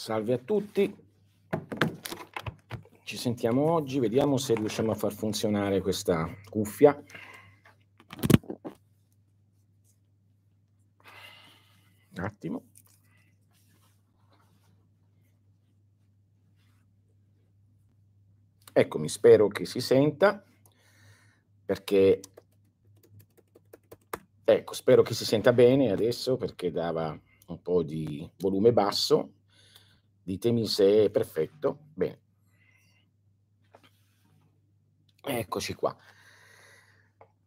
Salve a tutti, ci sentiamo oggi, vediamo se riusciamo a far funzionare questa cuffia. Un attimo. Eccomi, spero che si senta, perché ecco, spero che si senta bene adesso perché dava un po' di volume basso. Ditemi se è perfetto. Bene. Eccoci qua.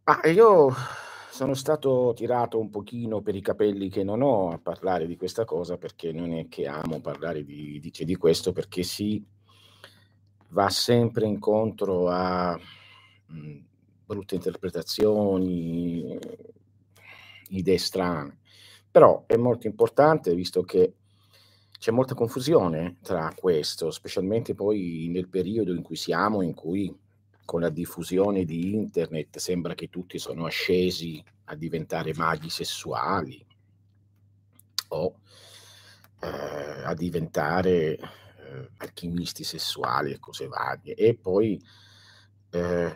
Ah, io sono stato tirato un pochino per i capelli che non ho a parlare di questa cosa perché non è che amo parlare di, di, di questo perché si va sempre incontro a mh, mm, brutte interpretazioni, idee strane. Però è molto importante visto che c'è molta confusione tra questo, specialmente poi nel periodo in cui siamo, in cui con la diffusione di internet sembra che tutti sono ascesi a diventare maghi sessuali o eh, a diventare eh, alchimisti sessuali e cose varie. E poi eh,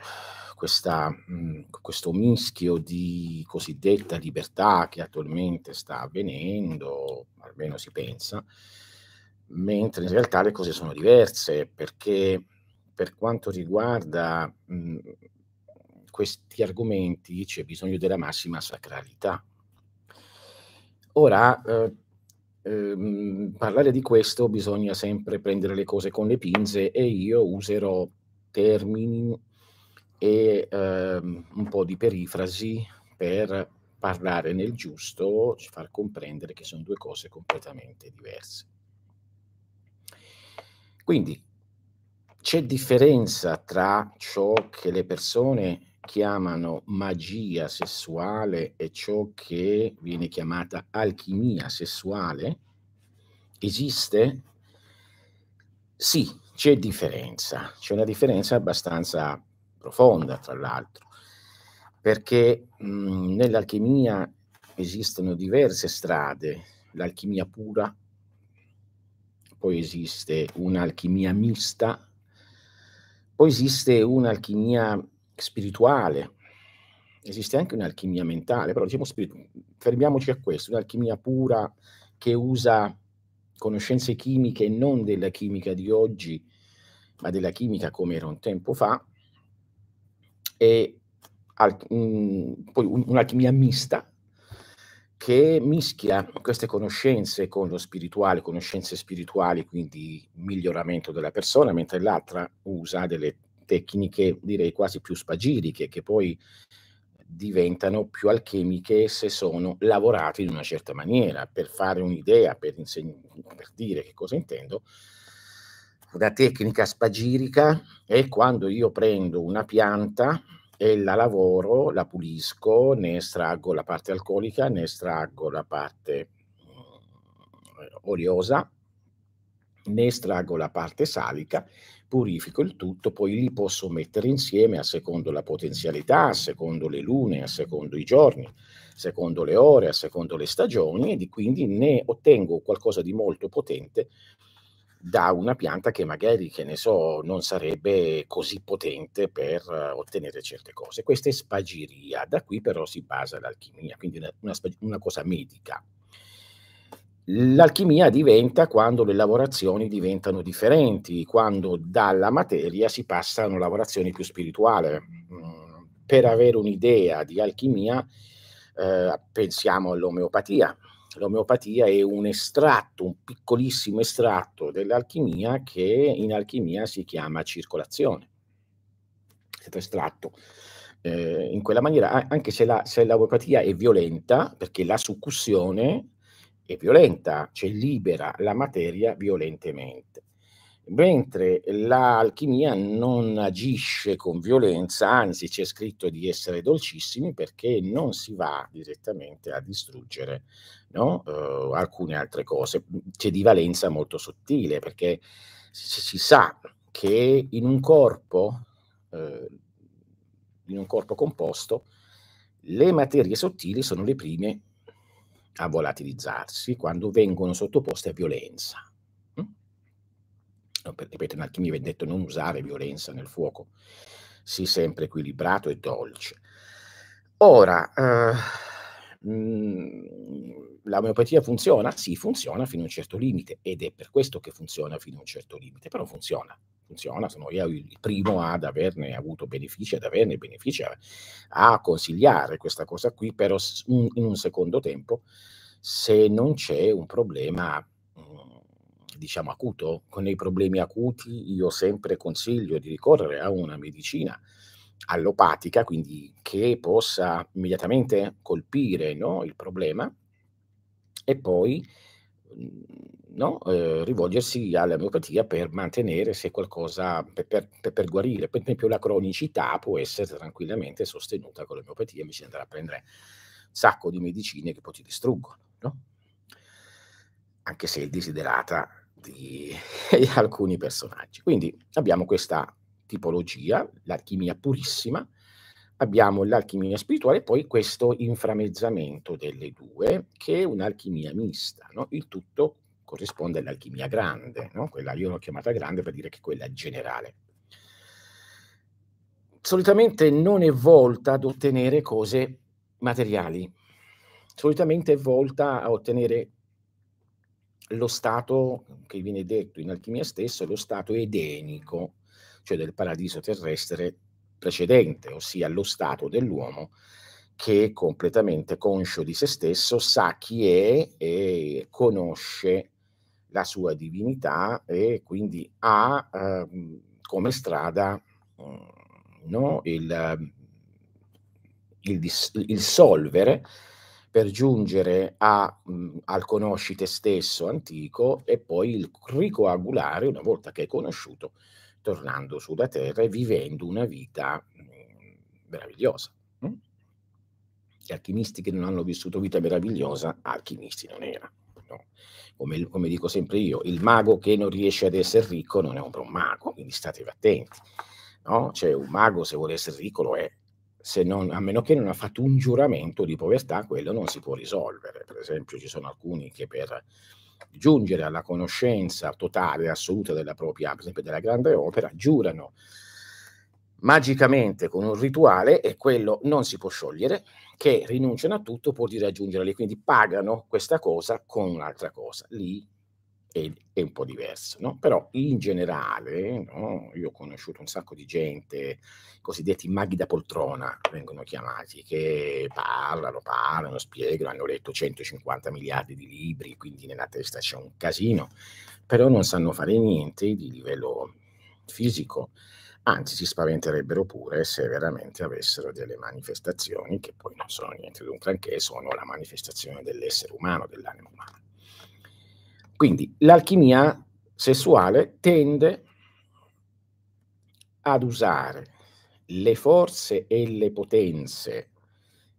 questa, mh, mhmm, questo mischio di cosiddetta libertà che attualmente sta avvenendo, almeno si pensa, mentre in realtà le cose sono diverse perché per quanto riguarda mh, mhmm, questi argomenti c'è bisogno della massima sacralità. Ora, eh, eh, parlare di questo bisogna sempre prendere le cose con le pinze e io userò termini e ehm, un po' di perifrasi per parlare nel giusto, far comprendere che sono due cose completamente diverse. Quindi c'è differenza tra ciò che le persone chiamano magia sessuale e ciò che viene chiamata alchimia sessuale? Esiste? Sì, c'è differenza, c'è una differenza abbastanza profonda, tra l'altro, perché mh, nell'alchimia esistono diverse strade, l'alchimia pura, poi esiste un'alchimia mista, poi esiste un'alchimia spirituale, esiste anche un'alchimia mentale, però diciamo spiritu- fermiamoci a questo, un'alchimia pura che usa conoscenze chimiche non della chimica di oggi, ma della chimica come era un tempo fa, e al, um, poi un'alchimia mista che mischia queste conoscenze con lo spirituale, conoscenze spirituali, quindi miglioramento della persona, mentre l'altra usa delle tecniche direi quasi più spagiriche che poi diventano più alchemiche se sono lavorate in una certa maniera. Per fare un'idea, per, inseg- per dire che cosa intendo, la tecnica spagirica è quando io prendo una pianta e la lavoro, la pulisco, ne estraggo la parte alcolica, ne estraggo la parte mm, oliosa, ne estraggo la parte salica, purifico il tutto, poi li posso mettere insieme a secondo la potenzialità, a secondo le lune, a secondo i giorni, a secondo le ore, a secondo le stagioni e di, quindi ne ottengo qualcosa di molto potente da una pianta che magari, che ne so, non sarebbe così potente per ottenere certe cose. Questa è spagiria, da qui però si basa l'alchimia, quindi una, una, una cosa medica. L'alchimia diventa quando le lavorazioni diventano differenti, quando dalla materia si passa a una lavorazione più spirituale. Mm, per avere un'idea di alchimia, eh, pensiamo all'omeopatia L'omeopatia è un estratto, un piccolissimo estratto dell'alchimia che in alchimia si chiama circolazione. Questo estratto eh, in quella maniera, anche se, la, se l'omeopatia è violenta, perché la succussione è violenta, cioè libera la materia violentemente mentre l'alchimia non agisce con violenza, anzi c'è scritto di essere dolcissimi perché non si va direttamente a distruggere no? uh, alcune altre cose. C'è di valenza molto sottile perché si, si sa che in un corpo, uh, in un corpo composto, le materie sottili sono le prime a volatilizzarsi quando vengono sottoposte a violenza. Mm? ripeto, in alchimia viene detto non usare violenza nel fuoco, sii sempre equilibrato e dolce. Ora, eh, mh, mm, la omeopatia funziona? Sì, funziona fino a un certo limite ed è per questo che funziona fino a un certo limite, però funziona, funziona, sono io il primo ad averne avuto benefici, ad averne benefici, a, a consigliare questa cosa qui, però in un secondo tempo, se non c'è un problema diciamo acuto, con i problemi acuti io sempre consiglio di ricorrere a una medicina allopatica, quindi che possa immediatamente colpire no, il problema e poi mhmm, no, eh, rivolgersi all'omeopatia per mantenere se qualcosa, per, per, per, guarire. Per esempio la cronicità può essere tranquillamente sostenuta con l'omeopatia, invece di andare a prendere un sacco di medicine che poi ti distruggono, no? anche se desiderata di, di alcuni personaggi. Quindi abbiamo questa tipologia, l'alchimia purissima, abbiamo l'alchimia spirituale e poi questo inframezzamento delle due, che è un'alchimia mista. No? Il tutto corrisponde all'alchimia grande, no? quella io l'ho chiamata grande per dire che quella generale. Solitamente non è volta ad ottenere cose materiali, solitamente è volta a ottenere lo stato che viene detto in alchimia stesso è lo stato edenico, cioè del paradiso terrestre precedente, ossia lo stato dell'uomo che è completamente conscio di se stesso, sa chi è e conosce la sua divinità e quindi ha eh, come strada mm, no, il, il, il solvere per giungere a, mh, al conosci te stesso antico e poi il ricoagulare una volta che hai conosciuto, tornando sulla terra e vivendo una vita mh, meravigliosa. Mh? Gli alchimisti che non hanno vissuto vita meravigliosa, alchimisti non erano. No? Come, come, dico sempre io, il mago che non riesce ad essere ricco non è un buon mago, quindi state attenti. No? Cioè, un mago se vuole essere ricco lo è, non, a meno che non ha fatto un giuramento di povertà, quello non si può risolvere. Per esempio, ci sono alcuni che per giungere alla conoscenza totale e assoluta della propria, per esempio della grande opera, giurano magicamente con un rituale e quello non si può sciogliere, che rinunciano a tutto pur di raggiungerli, quindi pagano questa cosa con un'altra cosa. Lì è, è un po' diverso, no? Però in generale, no? io ho conosciuto un sacco di gente, cosiddetti maghi da poltrona, vengono chiamati, che parlano, parlano, spiegano, hanno letto 150 miliardi di libri, quindi nella testa c'è un casino, però non sanno fare niente di livello fisico, anzi si spaventerebbero pure se veramente avessero delle manifestazioni che poi non sono niente di un granché, sono la manifestazione dell'essere umano, dell'anima umana. Quindi l'alchimia sessuale tende ad usare le forze e le potenze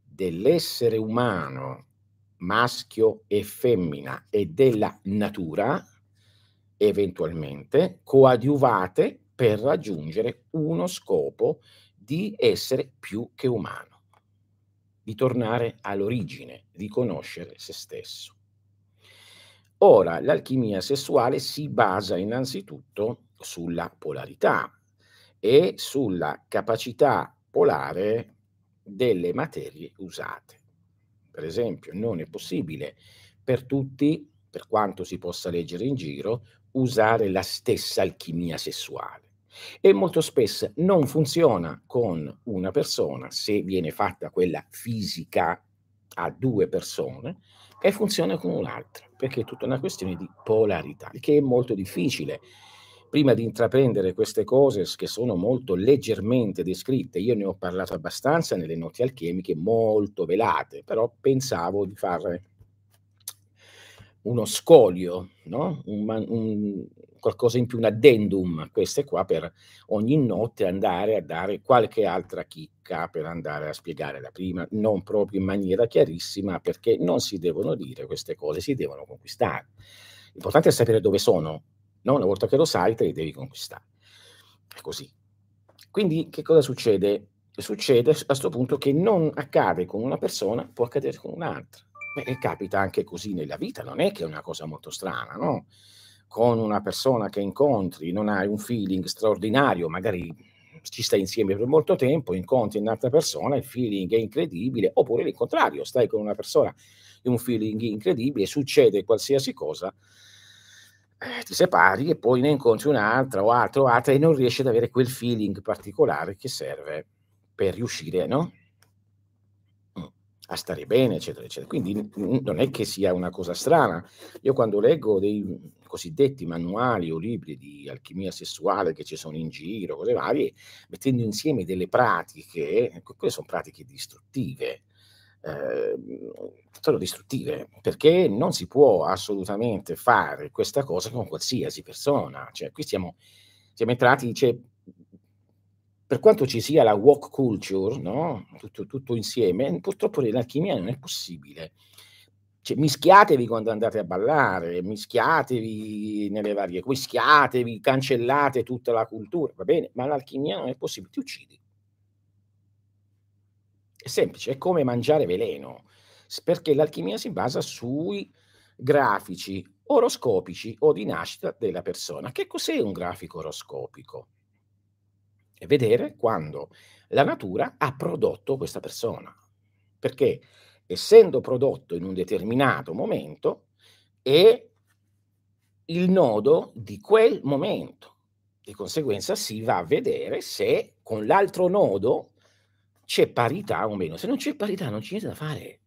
dell'essere umano maschio e femmina e della natura, eventualmente coadiuvate per raggiungere uno scopo di essere più che umano, di tornare all'origine, di conoscere se stesso. Ora, l'alchimia sessuale si basa innanzitutto sulla polarità e sulla capacità polare delle materie usate. Per esempio, non è possibile per tutti, per quanto si possa leggere in giro, usare la stessa alchimia sessuale. E molto spesso non funziona con una persona se viene fatta quella fisica a due persone, e funziona con un'altra, perché è tutta una questione di polarità, che è molto difficile. Prima di intraprendere queste cose che sono molto leggermente descritte, io ne ho parlato abbastanza nelle note alchemiche, molto velate, però pensavo di fare uno scolio, no? un, un, qualcosa in più, un addendum a queste qua per ogni notte andare a dare qualche altra chicca per andare a spiegare la prima, non proprio in maniera chiarissima perché non si devono dire queste cose, si devono conquistare. L'importante è sapere dove sono, no? una volta che lo sai te li devi conquistare. È così. Quindi che cosa succede? Succede a questo punto che non accade con una persona, può accadere con un'altra. Beh, capita anche così nella vita, non è che è una cosa molto strana, no? con una persona che incontri, non hai un feeling straordinario, magari ci stai insieme per molto tempo, incontri un'altra persona, il feeling è incredibile, oppure il contrario, stai con una persona e un feeling incredibile, succede qualsiasi cosa, eh, ti separi e poi ne incontri un'altra o altra o altra e non riesci ad avere quel feeling particolare che serve per riuscire, no? Mm, a stare bene, eccetera, eccetera. Quindi non è che sia una cosa strana. Io quando leggo dei cosiddetti manuali o libri di alchimia sessuale che ci sono in giro, cose varie, mettendo insieme delle pratiche, quelle sono pratiche distruttive, eh, sono distruttive, perché non si può assolutamente fare questa cosa con qualsiasi persona. Cioè, qui siamo, siamo entrati, cioè, per quanto ci sia la walk culture, no? tutto, tutto insieme, purtroppo nell'alchimia non è possibile. Cioè, mischiatevi quando andate a ballare, mischiatevi nelle varie, mischiatevi, cancellate tutta la cultura, va bene, ma l'alchimia non è possibile, ti uccidi. È semplice, è come mangiare veleno, perché l'alchimia si basa sui grafici oroscopici o di nascita della persona. Che cos'è un grafico oroscopico? Vedere quando la natura ha prodotto questa persona. Perché essendo prodotto in un determinato momento è il nodo di quel momento. Di conseguenza si va a vedere se con l'altro nodo c'è parità o meno. Se non c'è parità non c'è niente da fare.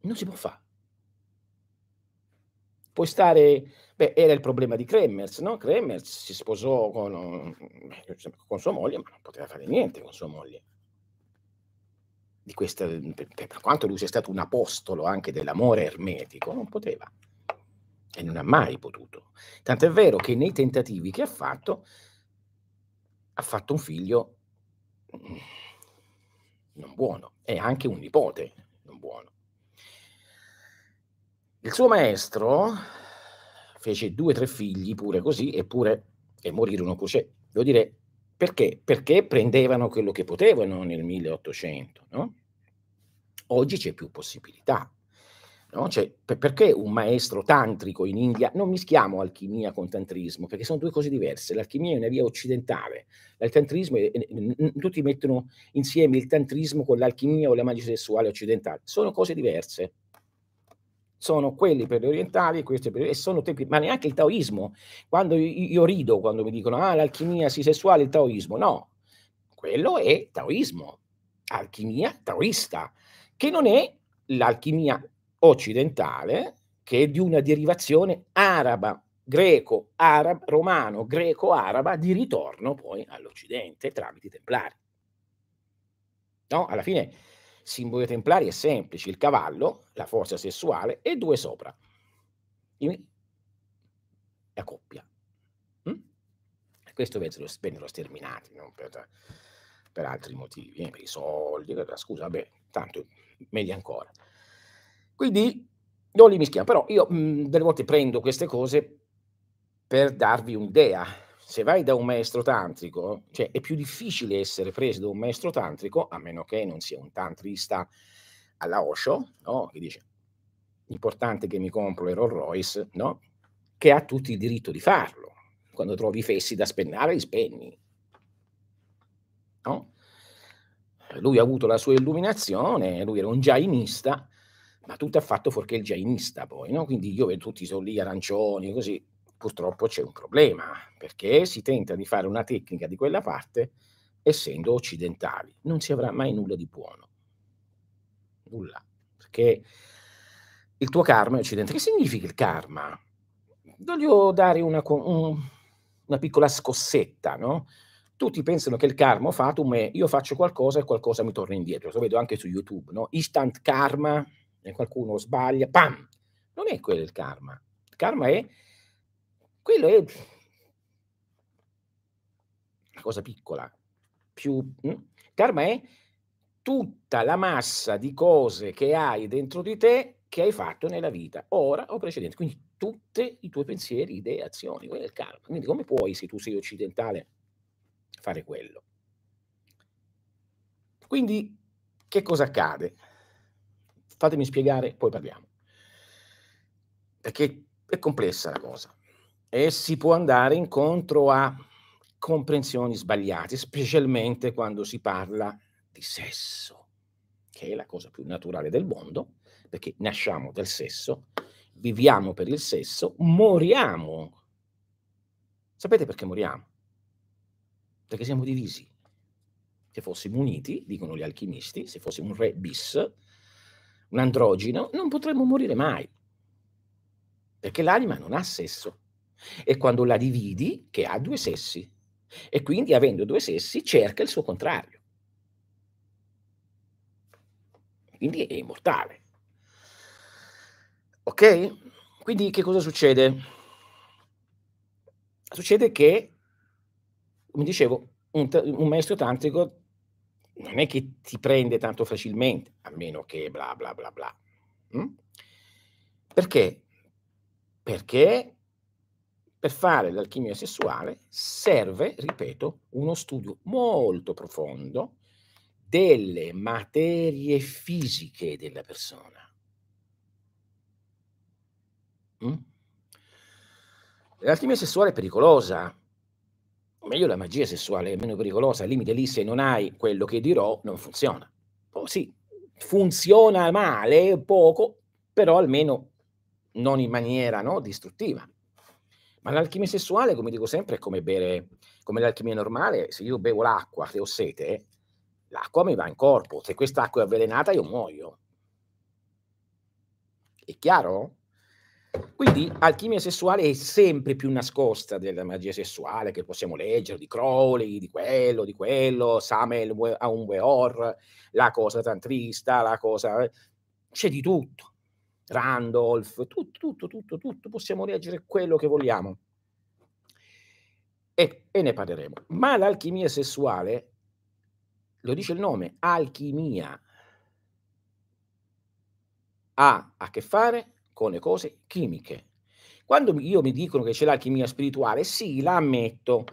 Non si può fare. Puoi stare... Beh, era il problema di Kremers, no? Kremers si sposò con, con sua moglie, ma non poteva fare niente con sua moglie. Questa, per, per quanto lui sia stato un apostolo anche dell'amore ermetico, non poteva. E non ha mai potuto. Tant'è vero che nei tentativi che ha fatto, ha fatto un figlio mm, non buono e anche un nipote non buono. Il suo maestro fece due o tre figli pure così, eppure e morirono. Cioè, devo dire, perché? Perché prendevano quello che potevano nel 1800, no? Oggi c'è più possibilità. No? Cioè, per, perché un maestro tantrico in India non mischiamo alchimia con tantrismo? Perché sono due cose diverse. L'alchimia è una via occidentale, il tantrismo è, tutti mettono insieme il tantrismo con l'alchimia o la magia sessuale occidentale. Sono cose diverse. Sono quelli per gli orientali, questi per e sono tempi, ma neanche il taoismo. Quando io, rido quando mi dicono ah, l'alchimia si sessuale, il taoismo, no, quello è taoismo, alchimia taoista, che non è l'alchimia occidentale che è di una derivazione araba, greco, arab, romano, greco-araba di ritorno poi all'Occidente tramite i templari. No? Alla fine, simbolo dei templari è semplice, il cavallo, la forza sessuale e due sopra. La coppia. Mm? Questo vennero sterminati non per, per altri motivi, eh, per i soldi, scusa, vabbè, tanto meglio ancora. Quindi non li mischiamo, però io mh, mhmm, delle volte prendo queste cose per darvi un'idea. Se vai da un maestro tantrico, cioè è più difficile essere preso da un maestro tantrico, a meno che non sia un tantrista alla Osho, no? che dice importante che mi compro le Rolls Royce, no? che ha tutto il diritto di farlo. Quando trovi i fessi da spennare, li spenni. No? Lui ha avuto la sua illuminazione, lui era un jainista, ma tutto è fatto fuorché il jainista poi, no? Quindi io vedo tutti sono lì arancioni, così, purtroppo c'è un problema, perché si tenta di fare una tecnica di quella parte essendo occidentali. Non si avrà mai nulla di buono. Nulla. Perché il tuo karma è occidentale. Che significa il karma? Voglio dare una, un, una piccola scossetta, no? Tutti pensano che il karma fatto, io faccio qualcosa e qualcosa mi torna indietro. Lo vedo anche su YouTube, no? Instant karma, qualcuno sbaglia, pam! Non è quello il karma. Il karma è, quello è una cosa piccola. Più, hm? Karma è tutta la massa di cose che hai dentro di te che hai fatto nella vita, ora o precedente. Quindi tutti i tuoi pensieri, idee, azioni, quello è il karma. Quindi come puoi, se tu sei occidentale, fare quello? Quindi che cosa accade? Fatemi spiegare, poi parliamo. perché è complessa la cosa e si può andare incontro a comprensioni sbagliate, specialmente quando si parla di sesso, che è la cosa più naturale del mondo, perché nasciamo del sesso, viviamo per il sesso, moriamo. Sapete perché moriamo? Perché siamo divisi. Se fossimo uniti, dicono gli alchimisti, se fossimo un re bis, un androgino, non potremmo morire mai. Perché l'anima non ha sesso. E quando la dividi, che ha due sessi. E quindi, avendo due sessi, cerca il suo contrario. Quindi è immortale. Ok? Quindi che cosa succede? Succede che, come dicevo, un, un maestro tantrico non è che ti prende tanto facilmente, a meno che bla bla bla bla. Mm? Perché? Perché per fare l'alchimia sessuale serve, ripeto, uno studio molto profondo delle materie fisiche della persona. Mm? L'alchimia sessuale è pericolosa. Meglio la magia sessuale è meno pericolosa. Al limite lì se non hai quello che dirò non funziona. Oh, sì, funziona male, poco, però almeno non in maniera no, distruttiva. Ma l'alchimia sessuale, come dico sempre, è come bere, come l'alchimia normale. Se io bevo l'acqua, se ho sete, l'acqua mi va in corpo. Se quest'acqua è avvelenata, io muoio. È chiaro? Quindi alchimia sessuale è sempre più nascosta della magia sessuale che possiamo leggere di Crowley, di quello, di quello, Samuel Aunweor, la cosa tantrista, la cosa... Eh, c'è di tutto. Randolph, tutto, tutto, tutto, tutto, possiamo leggere quello che vogliamo. E, e ne parleremo. Ma l'alchimia sessuale, lo dice il nome, alchimia, ha a che fare con le cose chimiche. Quando io mi dicono che c'è l'alchimia spirituale, sì, la ammetto.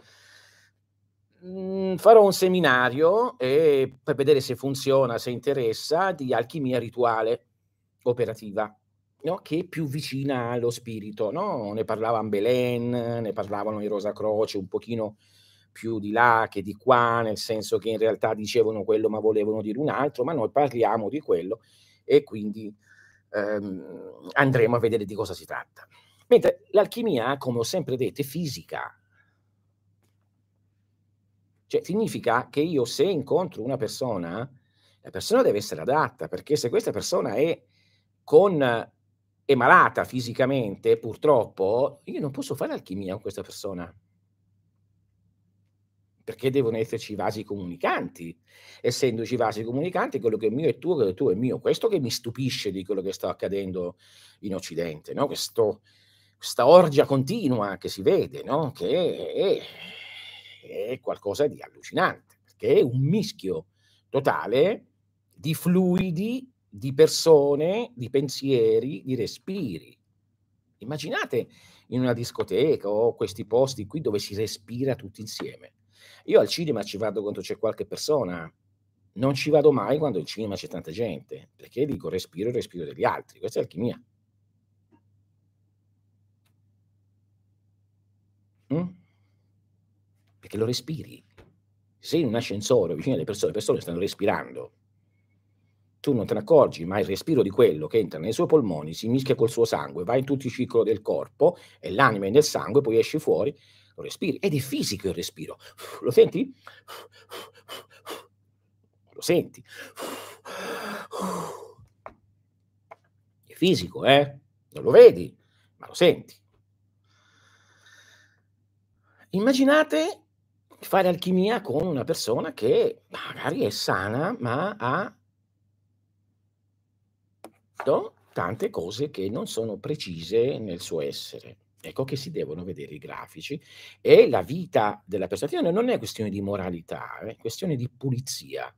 Mm, farò un seminario e, per vedere se funziona, se interessa, di alchimia rituale operativa, no? che è più vicina allo spirito. No? Ne parlava Belen, ne parlavano i Rosa Croce, un pochino più di là che di qua, nel senso che in realtà dicevano quello ma volevano dire un altro, ma noi parliamo di quello e quindi ehm, andremo a vedere di cosa si tratta. Mentre l'alchimia, come ho sempre detto, è fisica. Cioè, significa che io se incontro una persona, la persona deve essere adatta, perché se questa persona è, con, è malata fisicamente, purtroppo, io non posso fare alchimia con questa persona perché devono esserci vasi comunicanti. Essendoci vasi comunicanti, quello che è mio è tuo, quello che è tuo è mio. Questo che mi stupisce di quello che sta accadendo in Occidente, no? Questo, questa orgia continua che si vede, no? che è, è qualcosa di allucinante, perché è un mischio totale di fluidi, di persone, di pensieri, di respiri. Immaginate in una discoteca o questi posti qui dove si respira tutti insieme. Io al cinema ci vado quando c'è qualche persona, non ci vado mai quando in cinema c'è tanta gente, perché dico respiro il respiro degli altri, questa è alchimia. Mm? Perché lo respiri. Sei in un ascensore vicino alle persone, le persone stanno respirando, tu non te ne accorgi, ma il respiro di quello che entra nei suoi polmoni si mischia col suo sangue, va in tutto il ciclo del corpo e l'anima è nel sangue, poi esci fuori lo respiri ed è fisico il respiro. Lo senti? Lo senti? È fisico, eh? Non lo vedi, ma lo senti. Immaginate fare alchimia con una persona che magari è sana, ma ha tante cose che non sono precise nel suo essere. Ecco che si devono vedere i grafici e la vita della persona non è questione di moralità, è questione di pulizia.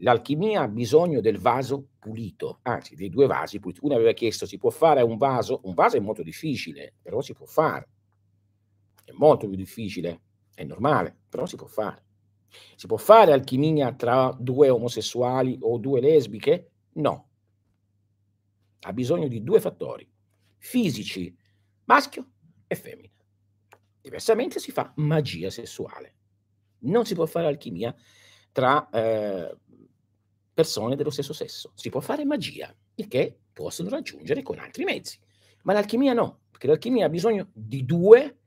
L'alchimia ha bisogno del vaso pulito, anzi dei due vasi puliti. Uno aveva chiesto si può fare un vaso, un vaso è molto difficile, però si può fare. È molto più difficile, è normale, però si può fare. Si può fare alchimia tra due omosessuali o due lesbiche? No. Ha bisogno di due fattori fisici, maschio e femmina. Diversamente si fa magia sessuale. Non si può fare alchimia tra eh, persone dello stesso sesso. Si può fare magia, il che possono raggiungere con altri mezzi. Ma l'alchimia no, perché l'alchimia ha bisogno di due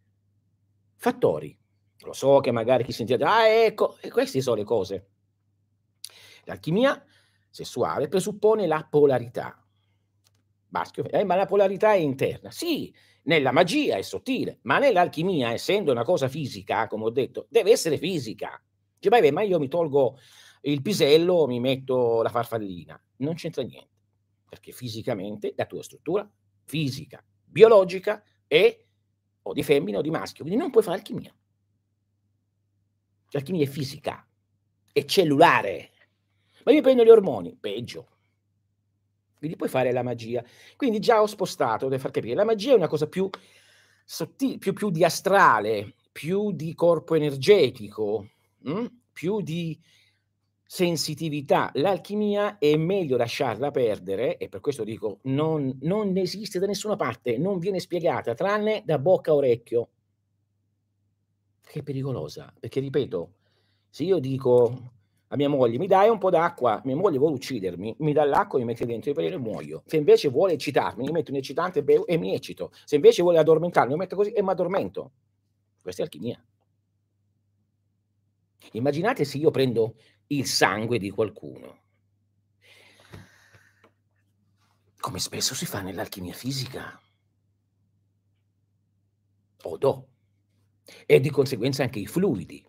fattori. Lo so che magari chi sentite, ah ecco, e queste sono le cose. L'alchimia sessuale presuppone la polarità. Maschio, eh, ma la polarità è interna. Sì, nella magia è sottile, ma nell'alchimia, essendo una cosa fisica, come ho detto, deve essere fisica. Cioè, beh, ma io mi tolgo il pisello, mi metto la farfallina. Non c'entra niente, perché fisicamente la tua struttura fisica, biologica è o di femmina o di maschio, quindi non puoi fare alchimia. L'alchimia è fisica, è cellulare. Ma io prendo gli ormoni, peggio. Quindi puoi fare la magia. Quindi già ho spostato, devo far capire, la magia è una cosa più sottile, più, più di astrale, più di corpo energetico, mh? Mm? più di sensitività. L'alchimia è meglio lasciarla perdere, e per questo dico, non, non esiste da nessuna parte, non viene spiegata, tranne da bocca a orecchio. Che pericolosa, perché ripeto, se io dico a mia moglie mi dai un po' d'acqua, mia moglie vuole uccidermi, mi dà l'acqua, mi mette dentro il veleno e muoio. Se invece vuole eccitarmi, mi metto un eccitante bevo e mi eccito. Se invece vuole addormentarmi, mi metto così e mi addormento. Questa è alchimia. Immaginate se io prendo il sangue di qualcuno. Come spesso si fa nell'alchimia fisica. O do. E di conseguenza anche i fluidi.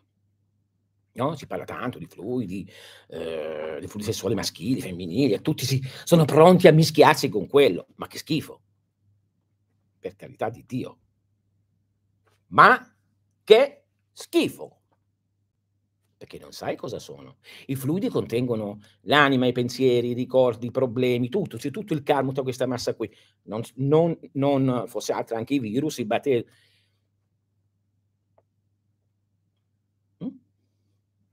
No? Si parla tanto di fluidi, eh, di fluidi sessuali maschili, femminili, tutti si, sono pronti a mischiarsi con quello. Ma che schifo! Per carità di Dio. Ma che schifo! Perché non sai cosa sono. I fluidi contengono l'anima, i pensieri, i ricordi, i problemi, tutto, c'è tutto il karma, tutta questa massa qui. Non, non, non fosse altro anche i virus, i batteri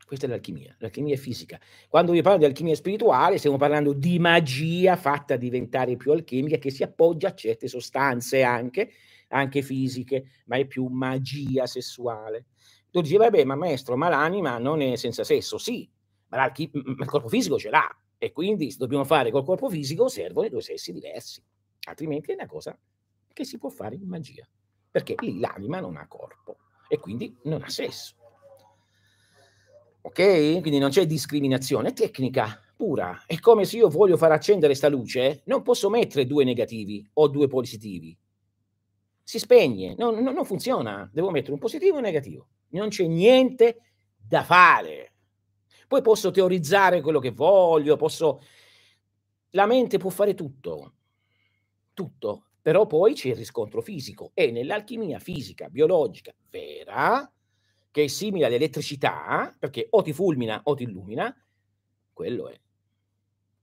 Questa è l'alchimia, l'alchimia fisica. Quando vi parlo di alchimia spirituale, stiamo parlando di magia fatta diventare più alchimica che si appoggia a certe sostanze anche, anche fisiche, ma è più magia sessuale. Tu dici, vabbè, ma maestro, ma l'anima non è senza sesso? Sì, ma, ma il corpo fisico ce l'ha e quindi se dobbiamo fare col corpo fisico servono due sessi diversi, altrimenti è una cosa che si può fare in magia, perché l'anima non ha corpo e quindi non ha sesso. Ok? Quindi non c'è discriminazione, è tecnica pura. È come se io voglio far accendere questa luce, non posso mettere due negativi o due positivi. Si spegne, non, non, non funziona. Devo mettere un positivo e un negativo. Non c'è niente da fare. Poi posso teorizzare quello che voglio, posso... La mente può fare tutto, tutto, però poi c'è il riscontro fisico e nell'alchimia fisica, biologica, vera, che è simile all'elettricità, perché o ti fulmina o ti illumina, quello è.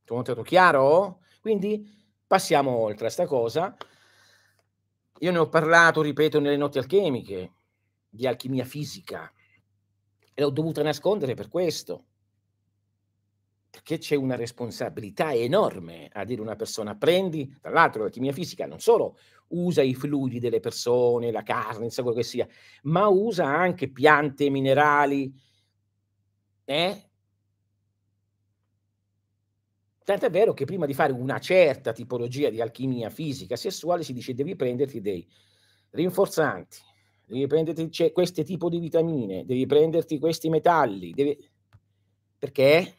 Sono stato chiaro? Quindi passiamo oltre a questa cosa. Io ne ho parlato, ripeto, nelle notti alchemiche, di alchimia fisica, e l'ho dovuta nascondere per questo, perché c'è una responsabilità enorme a dire una persona, prendi, tra l'altro l'alchimia fisica non solo usa i fluidi delle persone, la carne, quello che sia, ma usa anche piante, minerali, eh? Tant'è vero che prima di fare una certa tipologia di alchimia fisica sessuale si dice devi prenderti dei rinforzanti, devi prenderti questo tipo di vitamine, devi prenderti questi metalli, devi... perché?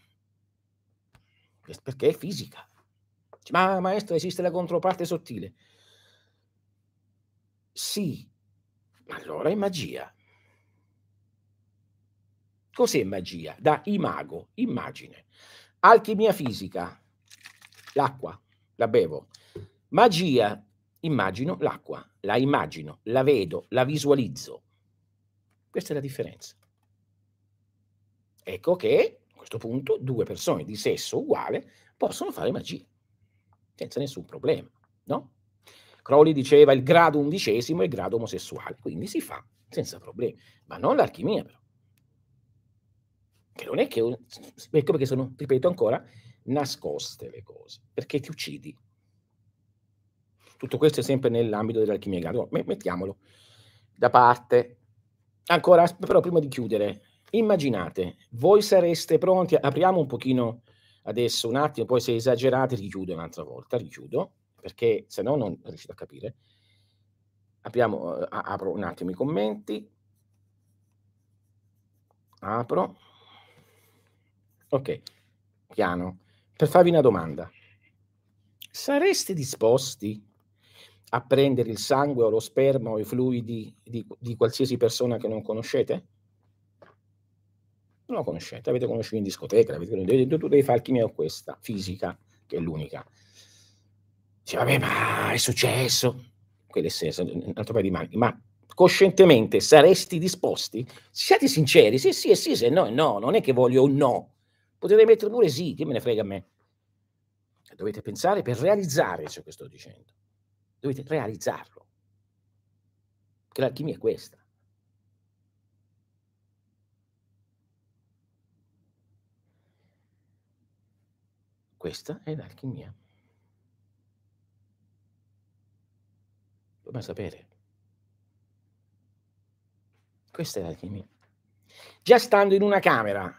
Perché è fisica. Ma maestro, esiste la controparte sottile. Sì, allora è magia. Cos'è magia? Da imago, immagine. Alchimia fisica, l'acqua, la bevo. Magia, immagino l'acqua, la immagino, la vedo, la visualizzo. Questa è la differenza. Ecco che questo punto due persone di sesso uguale possono fare magia senza nessun problema, no? Crowley diceva il grado undicesimo è il grado omosessuale, quindi si fa senza problemi, ma non l'alchimia però. Che non è che, ecco perché sono, ripeto ancora, nascoste le cose, perché ti uccidi. Tutto questo è sempre nell'ambito dell'alchimia. Mettiamolo da parte. Ancora, però prima di chiudere, immaginate, voi sareste pronti, apriamo un pochino adesso un attimo, poi se esagerate richiudo un'altra volta, richiudo, perché se no non riuscite a capire. Apriamo, uh, apro un attimo i commenti. Apro. Ok, piano. Per farvi una domanda. Sareste disposti a prendere il sangue o lo sperma o i fluidi di, di qualsiasi persona che non conoscete? Non lo conoscete, avete conosciuto in discoteca, avete conosciuto, tu devi fare alchimia o questa, fisica, che è l'unica. Dice, vabbè, ma è successo. Quelle senso, un altro paio di mani. Ma coscientemente saresti disposti? Siate sinceri, sì, sì, sì, se no, no, non è che voglio un no. Potete mettere pure sì, che me ne frega a me. Dovete pensare per realizzare ciò che sto dicendo. Dovete realizzarlo. Che l'alchimia è questa. Questa è l'alchimia. Dobbiamo sapere. Questa è l'alchimia. Già stando in una camera,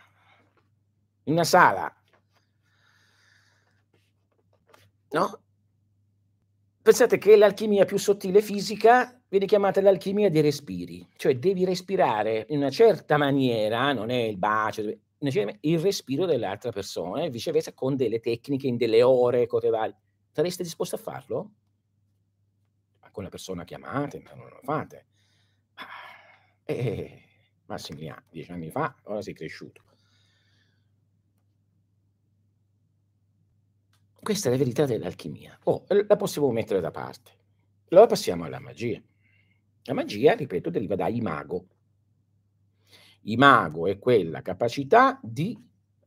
in una sala, no? Pensate che l'alchimia più sottile fisica viene chiamata l'alchimia dei respiri, cioè devi respirare in una certa maniera, non è il bacio, il respiro dell'altra persona e viceversa con delle tecniche, in delle ore, cose varie. Sareste disposto a farlo? con la persona che amate, ma non lo fate. Eh, Massimiliano, dieci anni fa, ora sei cresciuto. Questa è la verità dell'alchimia. Oh, la possiamo mettere da parte. Allora passiamo alla magia. La magia, ripeto, deriva da imago. Imago è quella capacità di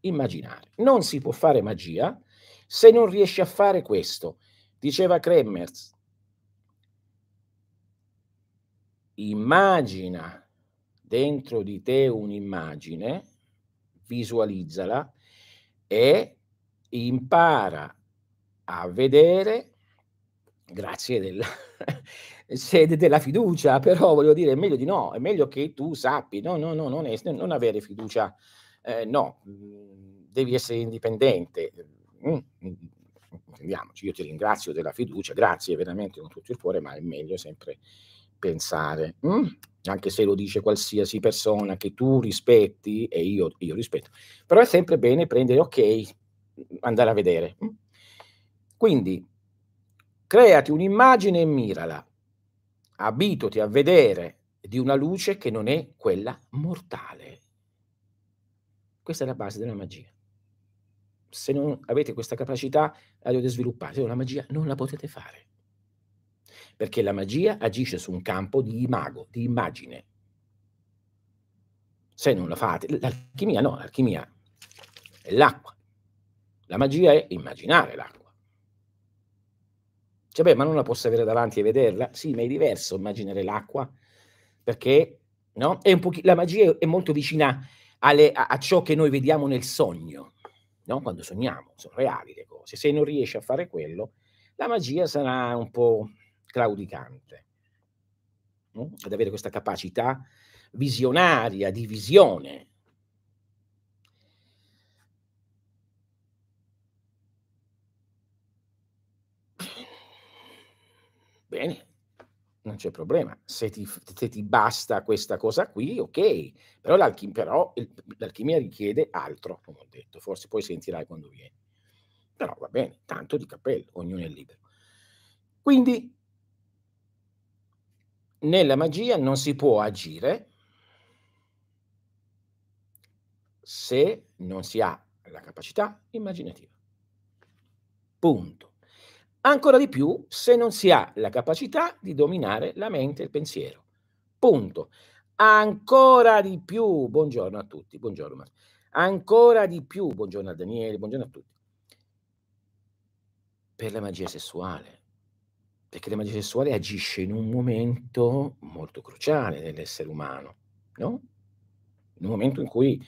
immaginare. Non si può fare magia se non riesci a fare questo. Diceva Kremers, immagina dentro di te un'immagine, visualizzala e impara a vedere, grazie della sede della fiducia, però voglio dire, è meglio di no, è meglio che tu sappi, no, no, no, non, è, non avere fiducia, eh, no, mm, devi essere indipendente. Mm, intendiamoci, io ti ringrazio della fiducia, grazie veramente con tutto il cuore, ma è meglio sempre pensare, mm? anche se lo dice qualsiasi persona che tu rispetti e io, io, rispetto, però è sempre bene prendere, ok, andare a vedere. Mm? Quindi creati un'immagine e mirala, abituati a vedere di una luce che non è quella mortale. Questa è la base della magia. Se non avete questa capacità, la dovete sviluppare, se no la magia non la potete fare perché la magia agisce su un campo di imago, di immagine. Se non la fate, l'alchimia no, l'alchimia è l'acqua. La magia è immaginare l'acqua. Cioè, beh, ma non la posso avere davanti e vederla? Sì, ma è diverso immaginare l'acqua, perché no? Un la magia è molto vicina alle, a, a, ciò che noi vediamo nel sogno, no? quando sogniamo, sono reali le cose. Se non riesci a fare quello, la magia sarà un po' claudicante, no? ad avere questa capacità visionaria, di visione. Bene, non c'è problema. Se ti, se ti, basta questa cosa qui, ok, però, l'alchim- però il, l'alchimia richiede altro, come ho detto, forse poi sentirai quando vieni. Però va bene, tanto di cappello, ognuno è libero. Quindi nella magia non si può agire se non si ha la capacità immaginativa. Punto. Ancora di più se non si ha la capacità di dominare la mente e il pensiero. Punto. Ancora di più, buongiorno a tutti, buongiorno. Ancora di più, buongiorno a Daniele, buongiorno a tutti. Per la magia sessuale perché la magia sessuale agisce in un momento molto cruciale dell'essere umano, no? In un momento in cui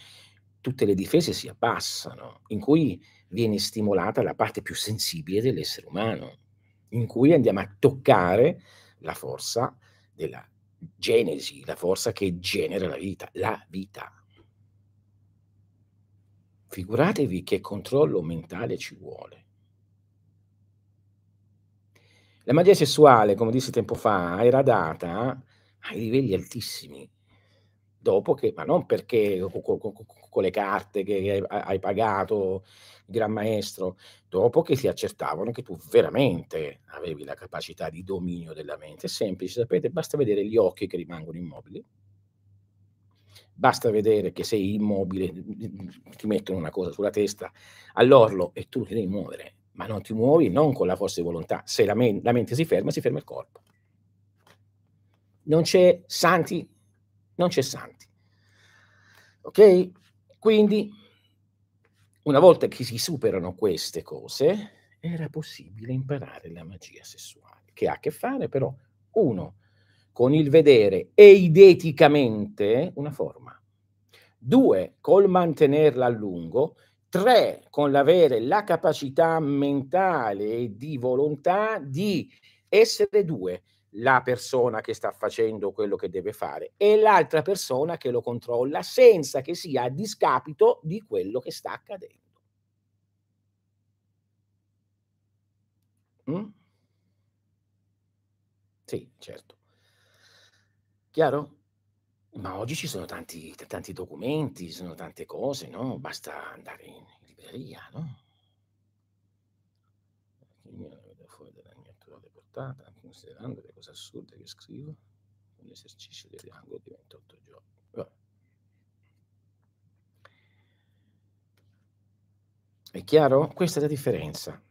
tutte le difese si abbassano, in cui viene stimolata la parte più sensibile dell'essere umano, in cui andiamo a toccare la forza della genesi, la forza che genera la vita, la vita. Figuratevi che controllo mentale ci vuole. La magia sessuale, come dissi tempo fa, era data ai livelli altissimi, dopo che, ma non perché con, con, con le carte che hai, hai pagato il gran maestro, dopo che si accertavano che tu veramente avevi la capacità di dominio della mente. È semplice, sapete, basta vedere gli occhi che rimangono immobili, basta vedere che sei immobile, ti mettono una cosa sulla testa all'orlo e tu ti devi muovere, ma non ti muovi non con la forza di volontà. Se la, men- la mente si ferma, si ferma il corpo. Non c'è santi, non c'è santi. Ok? Quindi una volta che si superano queste cose, era possibile imparare la magia sessuale, che ha a che fare però, uno, con il vedere eideticamente una forma, due, col mantenerla a lungo, tre, con l'avere la capacità mentale e di volontà di essere due, la persona che sta facendo quello che deve fare e l'altra persona che lo controlla senza che sia a discapito di quello che sta accadendo. Mm? Sì, certo. Chiaro? Ma oggi ci sono tanti, tanti documenti, ci sono tante cose, no? Basta andare in libreria, no? Portata considerando le cose assurde che scrivo, l'esercizio del triangolo di 28 giorni. Vabbè. È chiaro? Questa è la differenza.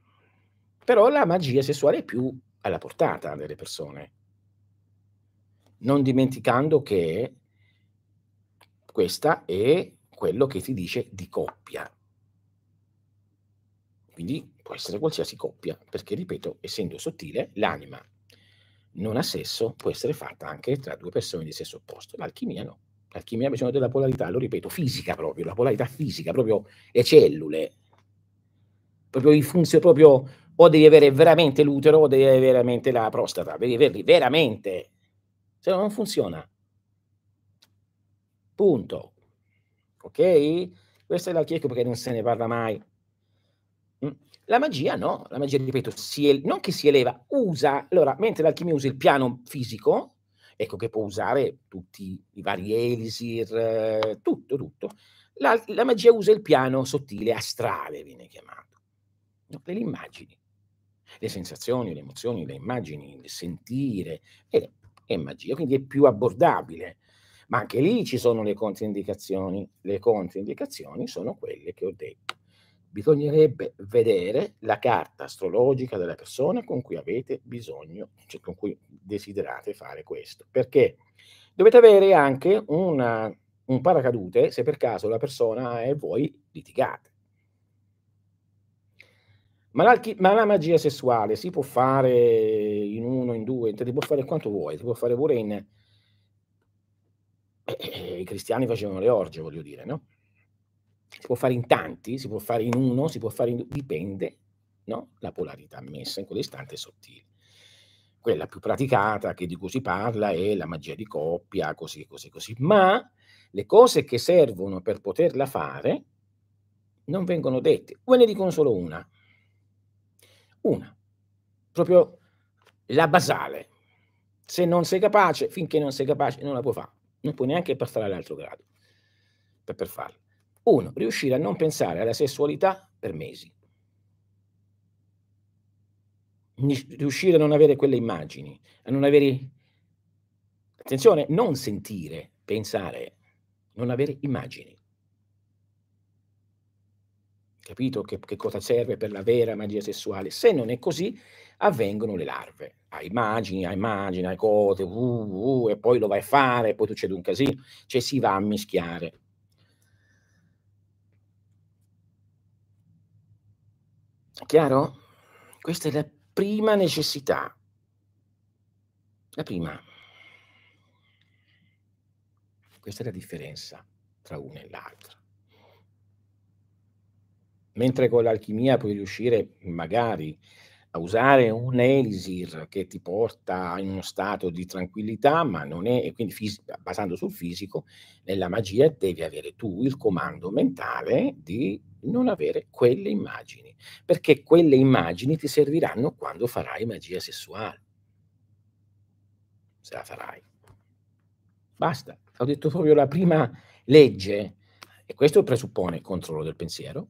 Però la magia sessuale è più alla portata delle persone. Non dimenticando che questa è quello che ti dice di coppia. Quindi può essere qualsiasi coppia, perché ripeto, essendo sottile, l'anima non ha sesso può essere fatta anche tra due persone di sesso opposto. L'alchimia no. L'alchimia ha bisogno della polarità, lo ripeto, fisica proprio, la polarità fisica, proprio le cellule, proprio i funzioni, proprio o devi avere veramente l'utero o devi avere veramente la prostata, devi averli veramente, se no non funziona. Punto. Ok? Questa è la chiesa perché non se ne parla mai. La magia no, la magia, ripeto, si, non che si eleva, usa, allora, mentre l'alchimia usa il piano fisico, ecco che può usare tutti i vari elisir, tutto, tutto, la, la magia usa il piano sottile, astrale viene chiamato, no? le immagini, le sensazioni, le emozioni, le immagini, il sentire, è, è magia, quindi è più abbordabile. Ma anche lì ci sono le controindicazioni. Le controindicazioni sono quelle che ho detto bisognerebbe vedere la carta astrologica della persona con cui avete bisogno, cioè con cui desiderate fare questo. Perché dovete avere anche una, un paracadute se per caso la persona e voi litigate. Ma, ma la, magia sessuale si può fare in uno, in due, si può fare quanto vuoi, si può fare pure in... Eh, eh, I cristiani facevano le orge, voglio dire, no? Si può fare in tanti, si può fare in uno, si può fare in due, dipende, no? La polarità messa in quell'istante è sottile. Quella più praticata, che di cui si parla, è la magia di coppia, così, così, così. Ma le cose che servono per poterla fare non vengono dette. Ve ne dicono solo una. Una. Proprio la basale. Se non sei capace, finché non sei capace, non la puoi fare. Non puoi neanche passare all'altro grado per, per farlo. Uno, Riuscire a non pensare alla sessualità per mesi. Riuscire a non avere quelle immagini, a non avere... Attenzione, non sentire, pensare, non avere immagini. Capito che, che cosa serve per la vera magia sessuale? Se non è così, avvengono le larve. Hai immagini, hai immagini, hai cose, uh, uh, e poi lo vai a fare, poi succede un casino. Cioè si va a mischiare. Chiaro? Questa è la prima necessità. La prima. Questa è la differenza tra una e l'altra. Mentre con l'alchimia puoi riuscire magari a usare un elisir che ti porta in uno stato di tranquillità, ma non è, e quindi fis- basando sul fisico, nella magia devi avere tu il comando mentale di non avere quelle immagini, perché quelle immagini ti serviranno quando farai magia sessuale. Se la farai. Basta, ho detto proprio la prima legge, e questo presuppone il controllo del pensiero,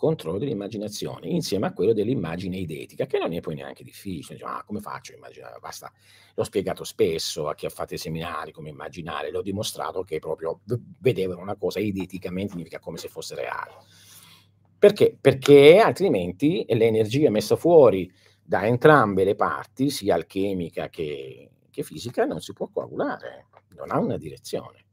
controllo dell'immaginazione insieme a quello dell'immagine idetica, che non è poi neanche difficile. Dice, ah, come faccio a immaginare? Basta, l'ho spiegato spesso a chi ha fatto i seminari come immaginare, l'ho dimostrato che proprio vedevano una cosa ideticamente, significa come se fosse reale. Perché? Perché altrimenti l'energia messa fuori da entrambe le parti, sia alchemica che, che fisica, non si può coagulare, non ha una direzione.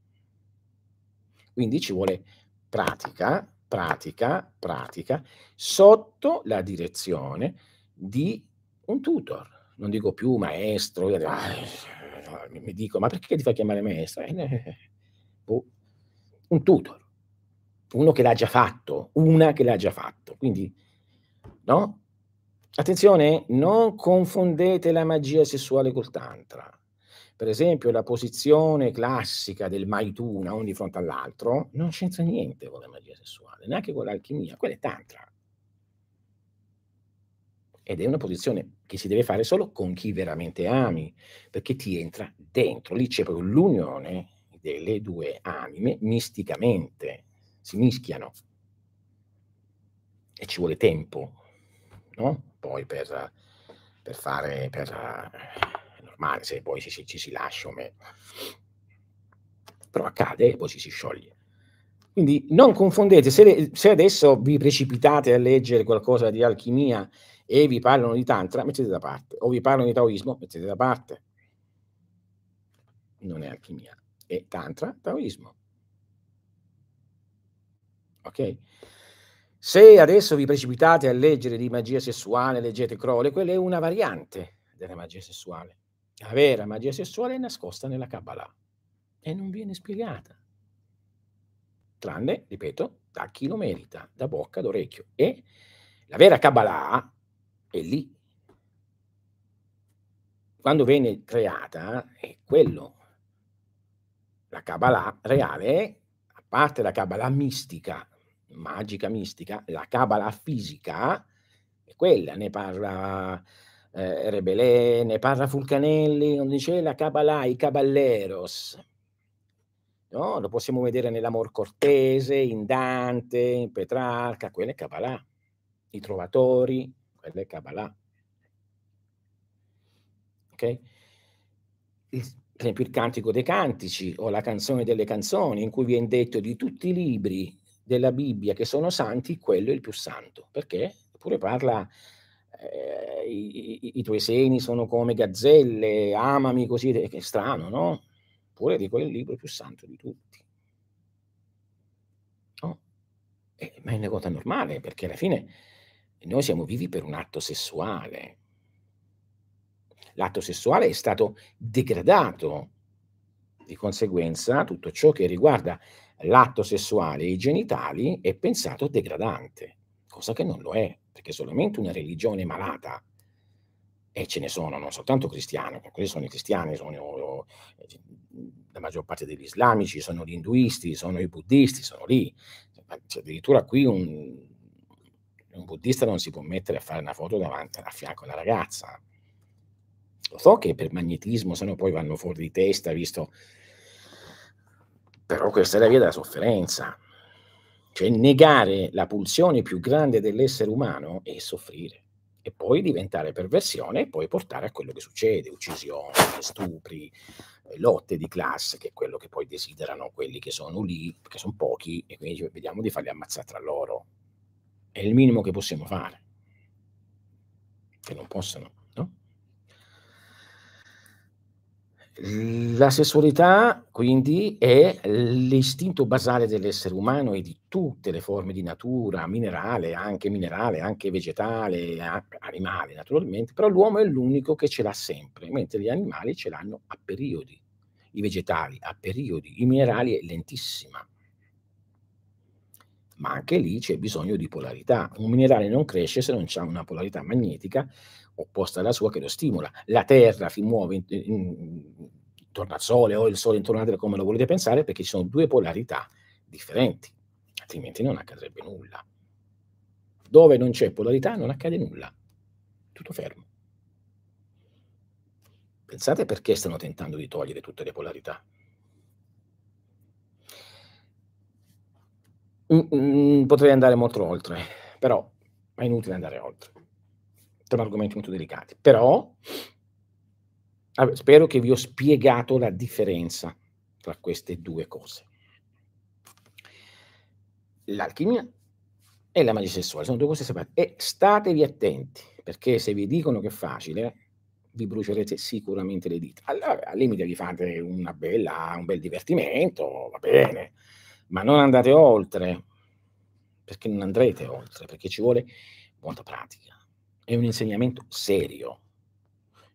Quindi ci vuole pratica, pratica, pratica, sotto la direzione di un tutor. Non dico più maestro, ah, mi dico, ma perché ti fai chiamare maestro? Eh, boh, un tutor, uno che l'ha già fatto, una che l'ha già fatto. Quindi, no? Attenzione, non confondete la magia sessuale col tantra. Per esempio, la posizione classica del Maituna, uno di fronte all'altro, non c'entra niente con la magia sessuale, neanche con l'alchimia, quella è tantra. Ed è una posizione che si deve fare solo con chi veramente ami, perché ti entra dentro. Lì c'è proprio l'unione delle due anime misticamente, si mischiano. E ci vuole tempo, no? Poi per, per fare, per normale se poi ci, ci si lascia o meno. Però accade e poi ci si scioglie. Quindi non confondete, se, se, adesso vi precipitate a leggere qualcosa di alchimia e vi parlano di tantra, mettete da parte, o vi parlano di taoismo, mettete da parte. Non è alchimia, è tantra, taoismo. Ok? Se adesso vi precipitate a leggere di magia sessuale, leggete Crowley, quella è una variante della magia sessuale. La vera magia sessuale è nascosta nella Kabbalah e non viene spiegata. Tranne, ripeto, da chi lo merita, da bocca d'orecchio. E la vera Kabbalah è lì. Quando viene creata è quello. La Kabbalah reale, a parte la Kabbalah mistica, magica mistica, la Kabbalah fisica è quella, ne parla eh, Rebelé, ne parla Fulcanelli, non dice la Kabbalah, i Caballeros. No? Lo possiamo vedere nell'Amor Cortese, in Dante, in Petrarca, quella è Kabbalah. I trovatori, quella è Kabbalah. Ok? Per esempio il Cantico dei Cantici o la Canzone delle Canzoni, in cui viene detto di tutti i libri della Bibbia che sono santi, quello è il più santo. Perché? Eppure parla eh, i, i, tuoi seni sono come gazzelle, amami così, che strano, no? Pure di quel libro più santo di tutti. No? Eh, ma è una cosa normale, perché alla fine noi siamo vivi per un atto sessuale. L'atto sessuale è stato degradato, di conseguenza tutto ciò che riguarda l'atto sessuale e i genitali è pensato degradante, cosa che non lo è perché solamente una religione malata, e ce ne sono, non soltanto cristiani, quelli sono i cristiani, sono la maggior parte degli islamici, sono gli induisti, sono i buddisti, sono lì. Cioè, addirittura qui un, un buddista non si può mettere a fare una foto davanti a fianco alla ragazza. Lo so che per magnetismo, se no poi vanno fuori di testa, visto... Però questa è la via della sofferenza. Cioè negare la pulsione più grande dell'essere umano è soffrire e poi diventare perversione e poi portare a quello che succede, uccisioni, stupri, eh, lotte di classe, che è quello che poi desiderano quelli che sono lì, perché sono pochi, e quindi vediamo di farli ammazzare tra loro. È il minimo che possiamo fare, che non possono. La sessualità quindi è l'istinto basale dell'essere umano e di tutte le forme di natura, minerale, anche minerale, anche vegetale, animale naturalmente, però l'uomo è l'unico che ce l'ha sempre, mentre gli animali ce l'hanno a periodi, i vegetali a periodi, i minerali è lentissima. ma anche lì c'è bisogno di polarità. Un minerale non cresce se non c'è una polarità magnetica opposta alla sua che lo stimola. La Terra si muove in, in, intorno al Sole o il Sole intorno alla Terra, come lo volete pensare, perché ci sono due polarità differenti, altrimenti non accadrebbe nulla. Dove non c'è polarità non accade nulla, tutto fermo. Pensate perché stanno tentando di togliere tutte le polarità. Mm, mm, potrei andare molto oltre, però è inutile andare oltre. Sono argomenti molto delicati. Però spero che vi ho spiegato la differenza tra queste due cose. L'alchimia e la magia sessuale sono due cose separate. E statevi attenti, perché se vi dicono che è facile, vi brucerete sicuramente le dita. Allora, al limite vi fate bella, un bel divertimento, va bene, ma non andate oltre, perché non andrete oltre, perché ci vuole molta pratica. È un insegnamento serio,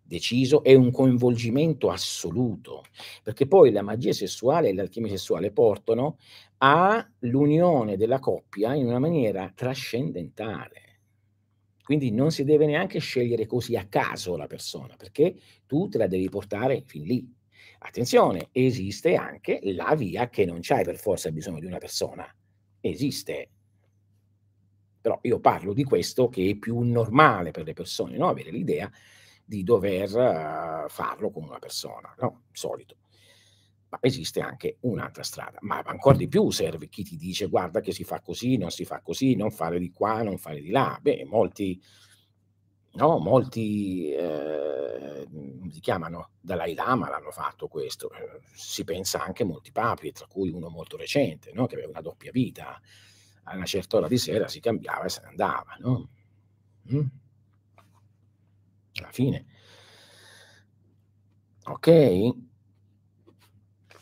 deciso, è un coinvolgimento assoluto, perché poi la magia sessuale e l'alchimia sessuale portano all'unione della coppia in una maniera trascendentale. Quindi non si deve neanche scegliere così a caso la persona, perché tu te la devi portare fin lì. Attenzione, esiste anche la via che non c'hai per forza bisogno di una persona. Esiste. Però io parlo di questo che è più normale per le persone, no? avere l'idea di dover uh, farlo con una persona, no? Solito. Ma esiste anche un'altra strada, ma ancora di più serve chi ti dice guarda che si fa così, non si fa così, non fare di qua, non fare di là. Beh, molti No, molti eh, si chiamano Dalai Lama l'hanno fatto questo, si pensa anche a molti papi, tra cui uno molto recente, no? che aveva una doppia vita, a una certa ora di sera si cambiava e se ne andava. No? Mm? Alla fine. Ok?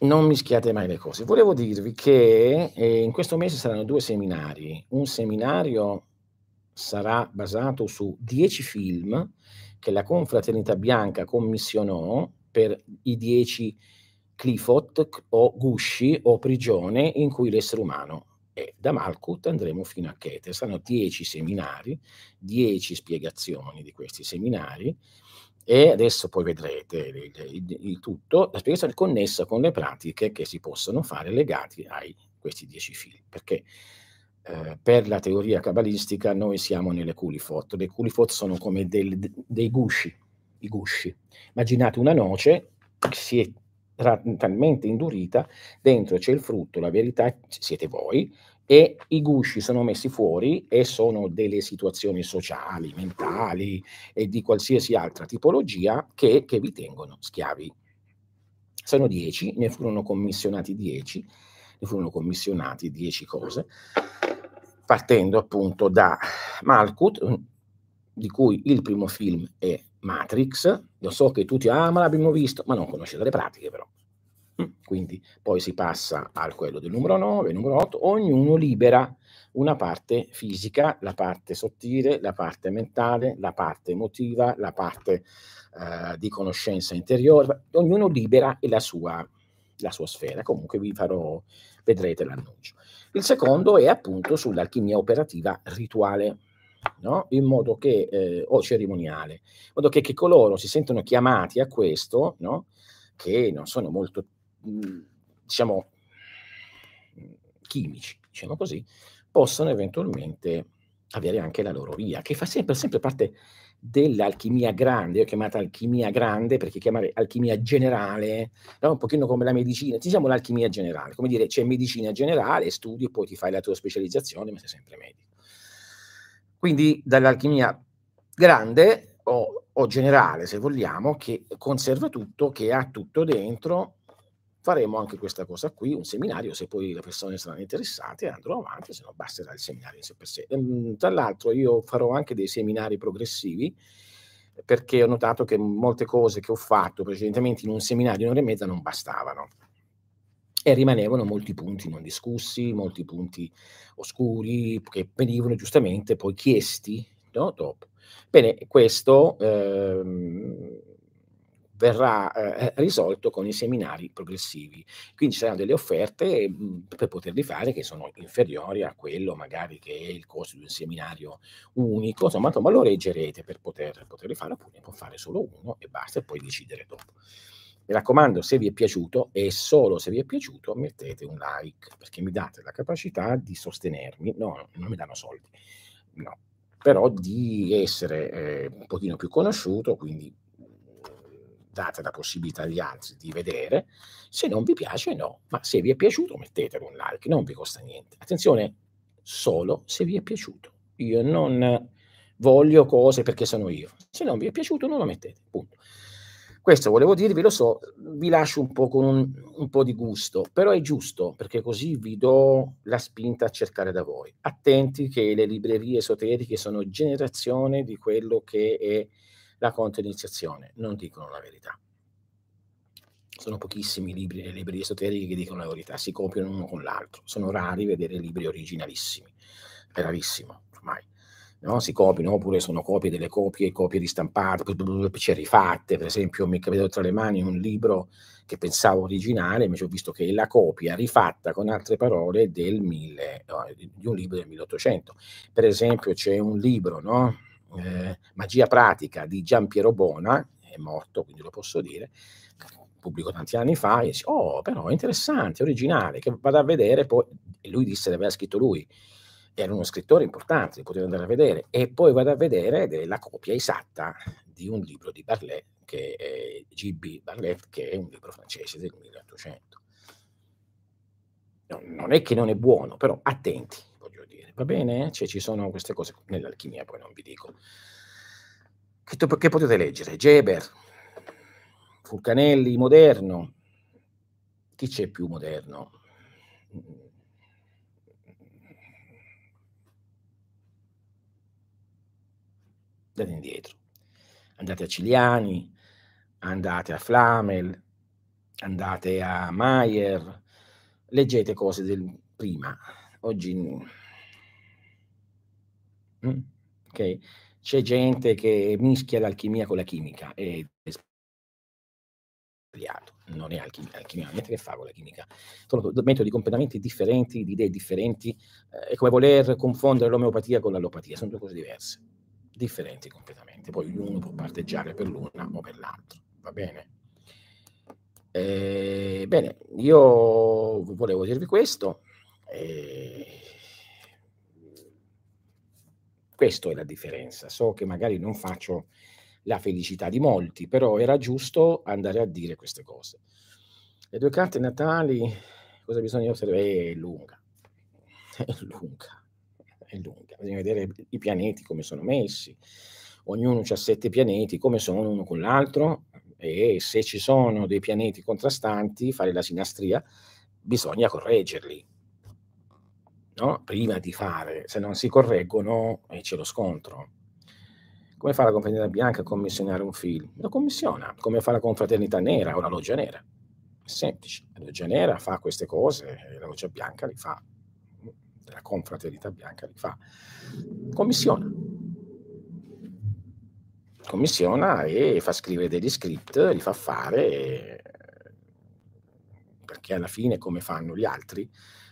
Non mischiate mai le cose. Volevo dirvi che eh, in questo mese saranno due seminari. Un seminario sarà basato su dieci film che la Confraternita Bianca commissionò per i dieci clifot o gusci o prigione in cui l'essere umano è. Da Malkut andremo fino a Keter. Saranno dieci seminari, dieci spiegazioni di questi seminari e adesso poi vedrete il, il, il tutto, la spiegazione connessa con le pratiche che si possono fare legati a questi dieci film, perché eh, per la teoria cabalistica noi siamo nelle culifot. Le culifot sono come del, dei gusci, i gusci. Immaginate una noce che si è talmente indurita, dentro c'è il frutto, la verità siete voi, e i gusci sono messi fuori e sono delle situazioni sociali, mentali e di qualsiasi altra tipologia che, che vi tengono schiavi. Sono dieci, ne furono commissionati dieci, ne furono commissionati dieci cose, partendo appunto da Malkut, di cui il primo film è Matrix. Io so che tutti, ah, ma l'abbiamo visto, ma non conoscete le pratiche però. Mm, quindi poi si passa al quello del numero 9, numero 8, ognuno libera una parte fisica, la parte sottile, la parte mentale, la parte emotiva, la parte eh, di conoscenza interiore, ognuno libera la sua, la sua sfera. Comunque vi farò, vedrete l'annuncio. Il secondo è appunto sull'alchimia operativa rituale, no? in modo che, eh, o cerimoniale, in modo che, che, coloro si sentono chiamati a questo, no? che non sono molto, diciamo, chimici, diciamo così, possono eventualmente avere anche la loro via, che fa sempre, sempre parte dell'alchimia grande, io ho chiamata alchimia grande perché chiamare alchimia generale è un pochino come la medicina, diciamo l'alchimia generale, come dire c'è medicina generale, studi e poi ti fai la tua specializzazione, ma sei sempre medico. Quindi dall'alchimia grande o, o generale, se vogliamo, che conserva tutto, che ha tutto dentro, faremo anche questa cosa qui, un seminario, se poi le persone saranno interessate andrò avanti, se no basterà il seminario in sé per sé. Ehm, tra l'altro io farò anche dei seminari progressivi, perché ho notato che molte cose che ho fatto precedentemente in un seminario di un'ora e mezza non bastavano e rimanevano molti punti non discussi, molti punti oscuri che venivano giustamente poi chiesti no, dopo. Bene, questo ehm, verrà eh, risolto con i seminari progressivi. Quindi ci saranno delle offerte mh, mm, per poterli fare che sono inferiori a quello magari che è il costo di un seminario unico, insomma, insomma lo reggerete per poter, poterli fare, oppure ne può fare solo uno e basta e poi decidere dopo. Mi raccomando, se vi è piaciuto e solo se vi è piaciuto, mettete un like perché mi date la capacità di sostenermi. No, non mi danno soldi, no, però di essere eh, un pochino più conosciuto, quindi date la possibilità agli altri di vedere. Se non vi piace, no, ma se vi è piaciuto, mettetelo un like, non vi costa niente. Attenzione, solo se vi è piaciuto. Io non voglio cose perché sono io. Se non vi è piaciuto, non lo mettete. Punto. Questo volevo dirvi, lo so, vi lascio un po' con un, un, po' di gusto, però è giusto perché così vi do la spinta a cercare da voi. Attenti che le librerie esoteriche sono generazione di quello che è la controiniziazione, non dicono la verità. Sono pochissimi libri le librerie esoteriche che dicono la verità, si copiano uno con l'altro. Sono rari vedere libri originalissimi, è rarissimo ormai no? si copiano, oppure sono copie delle copie, copie ristampate, cioè rifatte, per esempio mi è capitato tra le mani un libro che pensavo originale, invece ho visto che è la copia rifatta con altre parole del mille, di un libro del 1800. Per esempio c'è un libro, no? Eh, Magia pratica di Gian Piero Bona, è morto, quindi lo posso dire, pubblico tanti anni fa, e dice, oh, però interessante, originale, che vado a vedere, poi, e lui disse che aveva scritto lui, era uno scrittore importante, li potete andare a vedere, e poi vado a vedere la copia esatta di un libro di Barlet, che è G.B. Barlet, che è un libro francese del 1800. No, non è che non è buono, però attenti, va bene? Cioè, ci sono queste cose nell'alchimia, poi non vi dico. Che, che potete leggere? Geber, Fulcanelli, moderno. Chi c'è più moderno? andate indietro. Andate a Ciliani, andate a Flamel, andate a Maier, leggete cose del prima. Oggi mm, okay. c'è gente che mischia l'alchimia con la chimica e sbagliato. Non è alchimia, alchimia non niente che fare con la chimica. Sono metodi completamente differenti, di idee differenti. Eh, è come voler confondere l'omeopatia con l'allopatia, sono due cose diverse differenti completamente. Poi ognuno può parteggiare per l'una o per l'altro, va bene? Eh, bene, io volevo dirvi questo. Eh, questo è la differenza. So che magari non faccio la felicità di molti, però era giusto andare a dire queste cose. Le due carte natali, cosa bisogna osservare? È lunga, è lunga è lunga, bisogna vedere i pianeti come sono messi, ognuno ha sette pianeti, come sono uno con l'altro, e se ci sono dei pianeti contrastanti, fare la sinastria, bisogna correggerli, no? prima di fare, se non si correggono e c'è lo scontro. Come fa la Confraternita Bianca a commissionare un film? Lo commissiona, come fa la Confraternita Nera o la Loggia Nera. È semplice, la Loggia Nera fa queste cose e la Loggia Bianca li fa della confraternita bianca li fa. Commissiona. Commissiona e fa scrivere degli script, li fa fare, perché alla fine come fanno gli altri,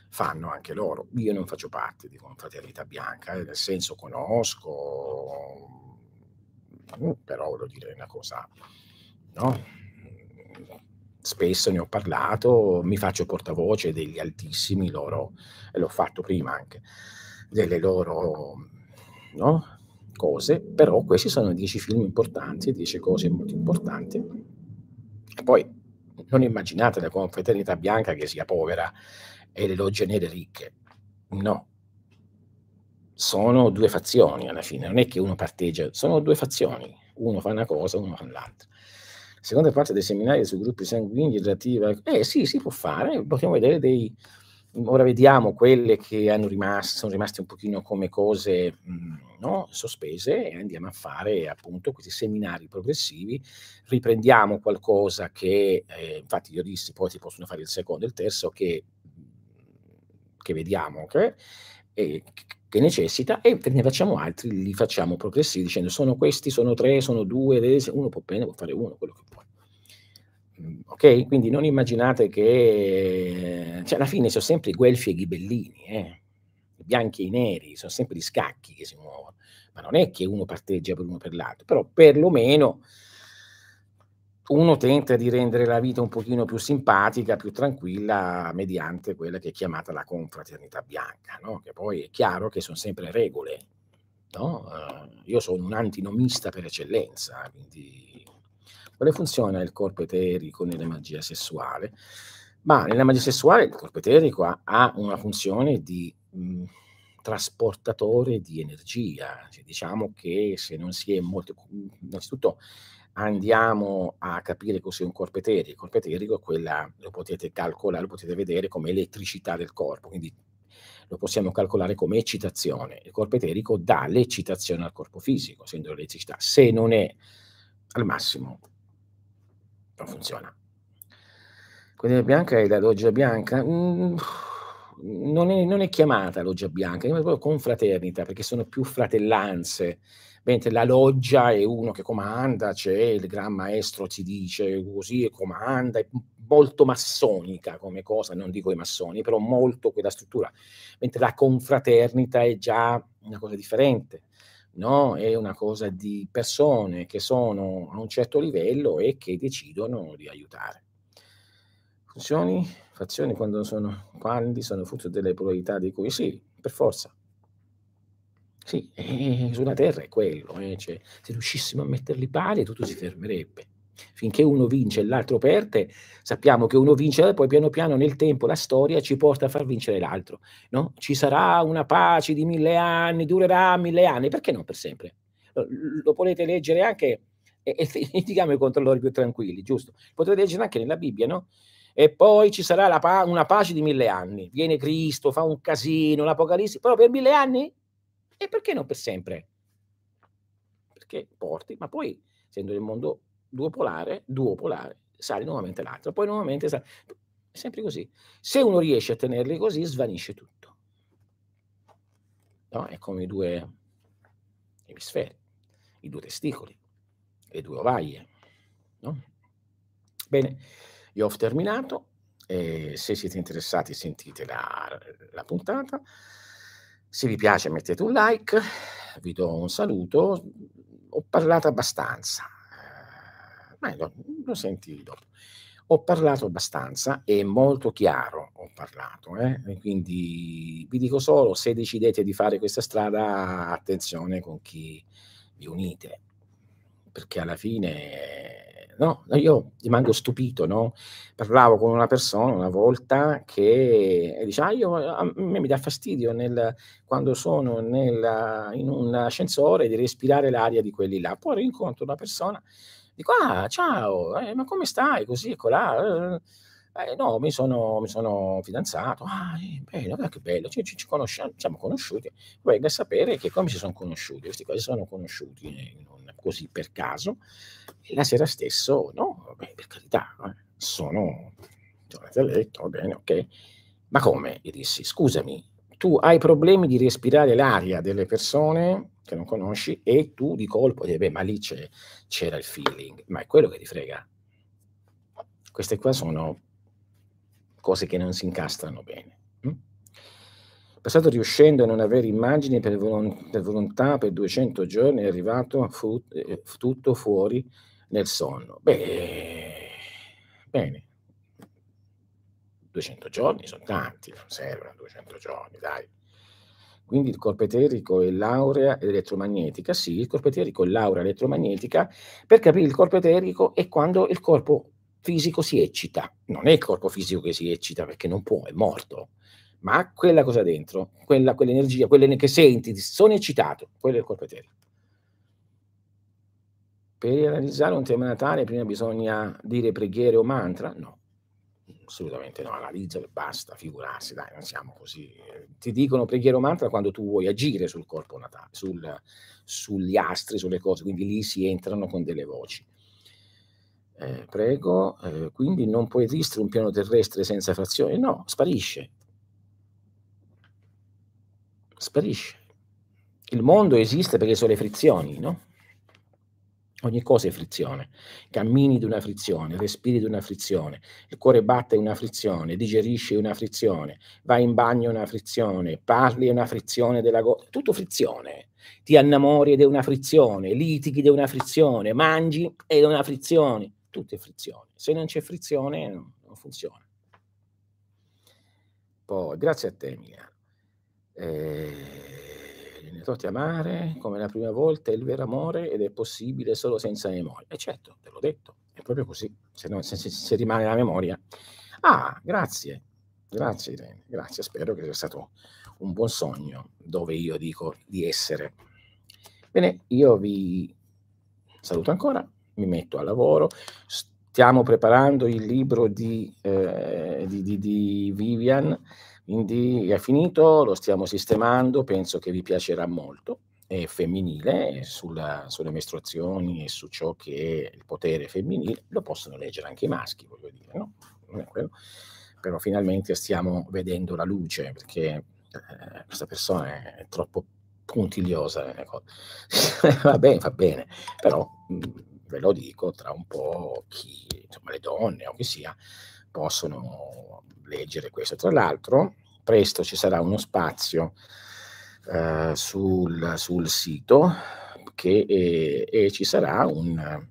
fanno anche loro. Io non faccio parte di confraternita bianca, eh, nel senso conosco, però voglio dire una cosa, no? spesso ne ho parlato, mi faccio portavoce degli altissimi loro, e l'ho fatto prima anche, delle loro no, cose, però questi sono dieci film importanti, dieci cose molto importanti. E poi non immaginate la confraternita bianca che sia povera e le logge nere ricche, no. Sono due fazioni alla fine, non è che uno parteggia, sono due fazioni, uno fa una cosa, uno fa l'altra. Seconda parte dei seminari sui gruppi sanguigni relativa, eh sì, si può fare, possiamo vedere dei, ora vediamo quelle che hanno rimasto, sono rimaste un pochino come cose no, sospese e andiamo a fare appunto questi seminari progressivi, riprendiamo qualcosa che, eh, infatti io dissi, poi si possono fare il secondo e il terzo, che, che vediamo, okay? e, che necessita e ne facciamo altri, li facciamo progressivi dicendo sono questi, sono tre, sono due, uno può bene, può fare uno, quello che vuole. Mm, ok? Quindi non immaginate che... Cioè, alla fine sono sempre i guelfi e i ghibellini, eh? i bianchi e i neri, sono sempre gli scacchi che si muovono, ma non è che uno parteggia per uno per l'altro, però perlomeno uno tenta di rendere la vita un pochino più simpatica, più tranquilla, mediante quella che è chiamata la confraternita bianca, no? che poi è chiaro che sono sempre regole. No? Uh, io sono un antinomista per eccellenza, quindi quale funziona il corpo eterico nella magia sessuale? Ma nella magia sessuale il corpo eterico ha, ha una funzione di mh, trasportatore di energia. Cioè, diciamo che se non si è molto... Innanzitutto andiamo a capire cos'è un corpo eterico. Il corpo eterico quella, lo potete calcolare, lo potete vedere come elettricità del corpo, quindi lo possiamo calcolare come eccitazione. Il corpo eterico dà l'eccitazione al corpo fisico, essendo l'elettricità. Se non è al massimo, non funziona. Quella bianca è la loggia bianca. Mm, non, è, non, è, chiamata loggia bianca, è proprio confraternita, perché sono più fratellanze mentre la loggia è uno che comanda, c'è il gran maestro ti dice così e comanda, è molto massonica come cosa, non dico i massoni, però molto quella struttura, mentre la confraternita è già una cosa differente, no? è una cosa di persone che sono a un certo livello e che decidono di aiutare. Funzioni, fazioni quando sono, quando sono frutto delle probabilità di cui sì, per forza. Sì, eh, sulla Terra è quello, eh, cioè, se riuscissimo a metterli pari tutto si fermerebbe. Finché uno vince e l'altro perde, sappiamo che uno vince e poi piano piano nel tempo la storia ci porta a far vincere l'altro. No? Ci sarà una pace di mille anni, durerà mille anni, perché non per sempre? Lo, lo potete leggere anche, e, e litigiamo i controllori più tranquilli, giusto? Potete leggere anche nella Bibbia, no? E poi ci sarà pa- una pace di mille anni. Viene Cristo, fa un casino, l'Apocalisse, però per mille anni e perché non per sempre? Perché porti, ma poi, essendo il mondo duopolare, duopolare, sale nuovamente l'altro, poi nuovamente sale. È sempre così. Se uno riesce a tenerli così, svanisce tutto. No? È come i due emisferi, i due testicoli, le due ovaie. No? Bene, io ho terminato. Eh, se siete interessati, sentite la, la puntata. Se vi piace mettete un like, vi do un saluto, ho parlato abbastanza, ma lo, lo senti dopo. Ho parlato abbastanza e molto chiaro ho parlato, eh? quindi vi dico solo se decidete di fare questa strada, attenzione con chi vi unite, perché alla fine no? Io rimango stupito, no? Parlavo con una persona una volta che dice, ah, io, a me mi dà fastidio nel, quando sono nel, in un ascensore di respirare l'aria di quelli là. Poi incontro una persona, dico, ah, ciao, eh, ma come stai? Così, eccola. Eh, eh, no, mi sono, mi sono fidanzato. Ah, eh, bene, che bello, ci, ci, ci conosciamo, siamo conosciuti. Venga sapere che come si sono conosciuti. Questi qua sono conosciuti non così per caso. E la sera stesso, no, beh, per carità, eh, sono tornati a letto, va bene, ok. Ma come? Gli dissi, scusami, tu hai problemi di respirare l'aria delle persone che non conosci e tu di colpo dici, beh, ma lì c'era il feeling, ma è quello che ti frega. Queste qua sono cose che non si incastrano bene. Passato riuscendo a non avere immagini per, volon- per volontà per 200 giorni, è arrivato fu- eh, tutto fuori nel sonno. Beh, bene. 200 giorni sono tanti, non servono 200 giorni, dai. Quindi il corpo eterico è l'aurea elettromagnetica. Sì, il corpo eterico è l'aurea elettromagnetica. Per capire il corpo eterico è quando il corpo fisico si eccita. Non è il corpo fisico che si eccita perché non può, è morto, ma quella cosa dentro, quella, quell'energia, quelle che senti, sono eccitato, quello è il corpo eterico. Per realizzare un tema natale prima bisogna dire preghiere o mantra? No, assolutamente no, analizza e basta, figurarsi, dai, non siamo così. Ti dicono preghiere o mantra quando tu vuoi agire sul corpo natale, sul, sugli astri, sulle cose, quindi lì si entrano con delle voci. Eh, prego, eh, quindi non può esistere un piano terrestre senza frazioni? No, sparisce. Sparisce. Il mondo esiste perché sono le frizioni, no? Ogni cosa è frizione. Cammini di una frizione, respiri di una frizione, il cuore batte una frizione, digerisci una frizione, vai in bagno una frizione, parli una frizione della gola, tutto frizione. Ti innamori ed è una frizione, litighi ed è una frizione, mangi ed è una frizione, tutto è frizione. Se non c'è frizione non, funziona. Poi, grazie a te Emiliano. Eh ne toti amare come la prima volta è il vero amore ed è possibile solo senza memoria. E certo, te l'ho detto, è proprio così, se, no, se, se, rimane la memoria. Ah, grazie, grazie Irene, grazie, spero che sia stato un buon sogno dove io dico di essere. Bene, io vi saluto ancora, mi metto al lavoro, stiamo preparando il libro di, eh, di, di, di Vivian, quindi è finito, lo stiamo sistemando, penso che vi piacerà molto. È femminile, sulla, sulle mestruazioni e su ciò che è il potere femminile, lo possono leggere anche i maschi, voglio dire, no? Però finalmente stiamo vedendo la luce, perché eh, questa persona è troppo puntigliosa. Ecco. va bene, va bene, però mh, ve lo dico, tra un po' chi, insomma, le donne o chi sia, possono leggere questo. Tra l'altro, presto ci sarà uno spazio eh, sul, sul, sito che, e, e ci sarà un,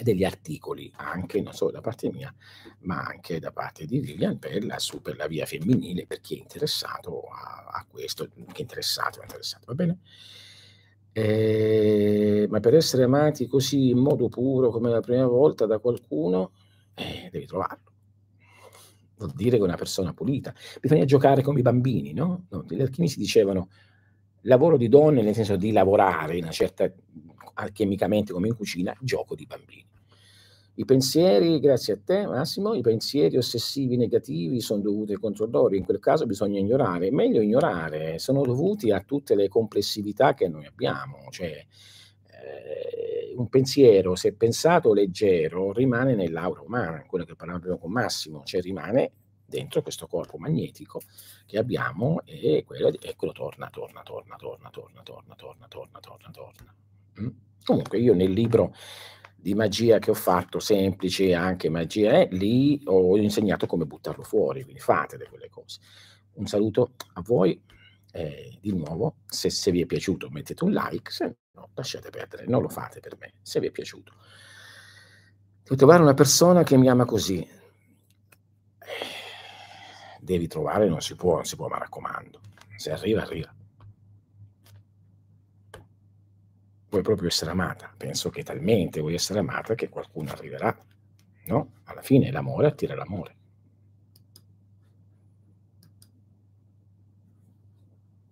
degli articoli anche non solo da parte mia ma anche da parte di Vivian per la, su, per la via femminile per chi è interessato a, a questo chi è interessato, è interessato va bene? Eh, ma per essere amati così in modo puro come la prima volta da qualcuno eh, devi trovarlo. Vuol dire che è una persona pulita. Bisogna giocare come i bambini, no? no gli alchimisti dicevano lavoro di donne nel senso di lavorare in una certa alchemicamente come in cucina, gioco di bambini. I pensieri, grazie a te Massimo, i pensieri ossessivi negativi sono dovuti ai controllori, in quel caso bisogna ignorare, meglio ignorare, sono dovuti a tutte le complessività che noi abbiamo, cioè eh, un pensiero, se pensato leggero, rimane nell'aura umana, quello che parlavamo con Massimo, cioè rimane dentro questo corpo magnetico che abbiamo e quello, e quello torna, torna, torna, torna, torna, torna, torna, torna, torna, torna. Mm? Comunque io nel libro di magia che ho fatto, semplice anche magia, eh, lì ho insegnato come buttarlo fuori, quindi fatele quelle cose. Un saluto a voi, eh, di nuovo, se, se vi è piaciuto mettete un like, se No, lasciate perdere, non lo fate per me, se vi è piaciuto. Devo trovare una persona che mi ama così. Devi trovare, non si può, non si può, ma raccomando. Se arriva, arriva. Vuoi proprio essere amata. Penso che talmente vuoi essere amata che qualcuno arriverà. No? Alla fine l'amore attira l'amore.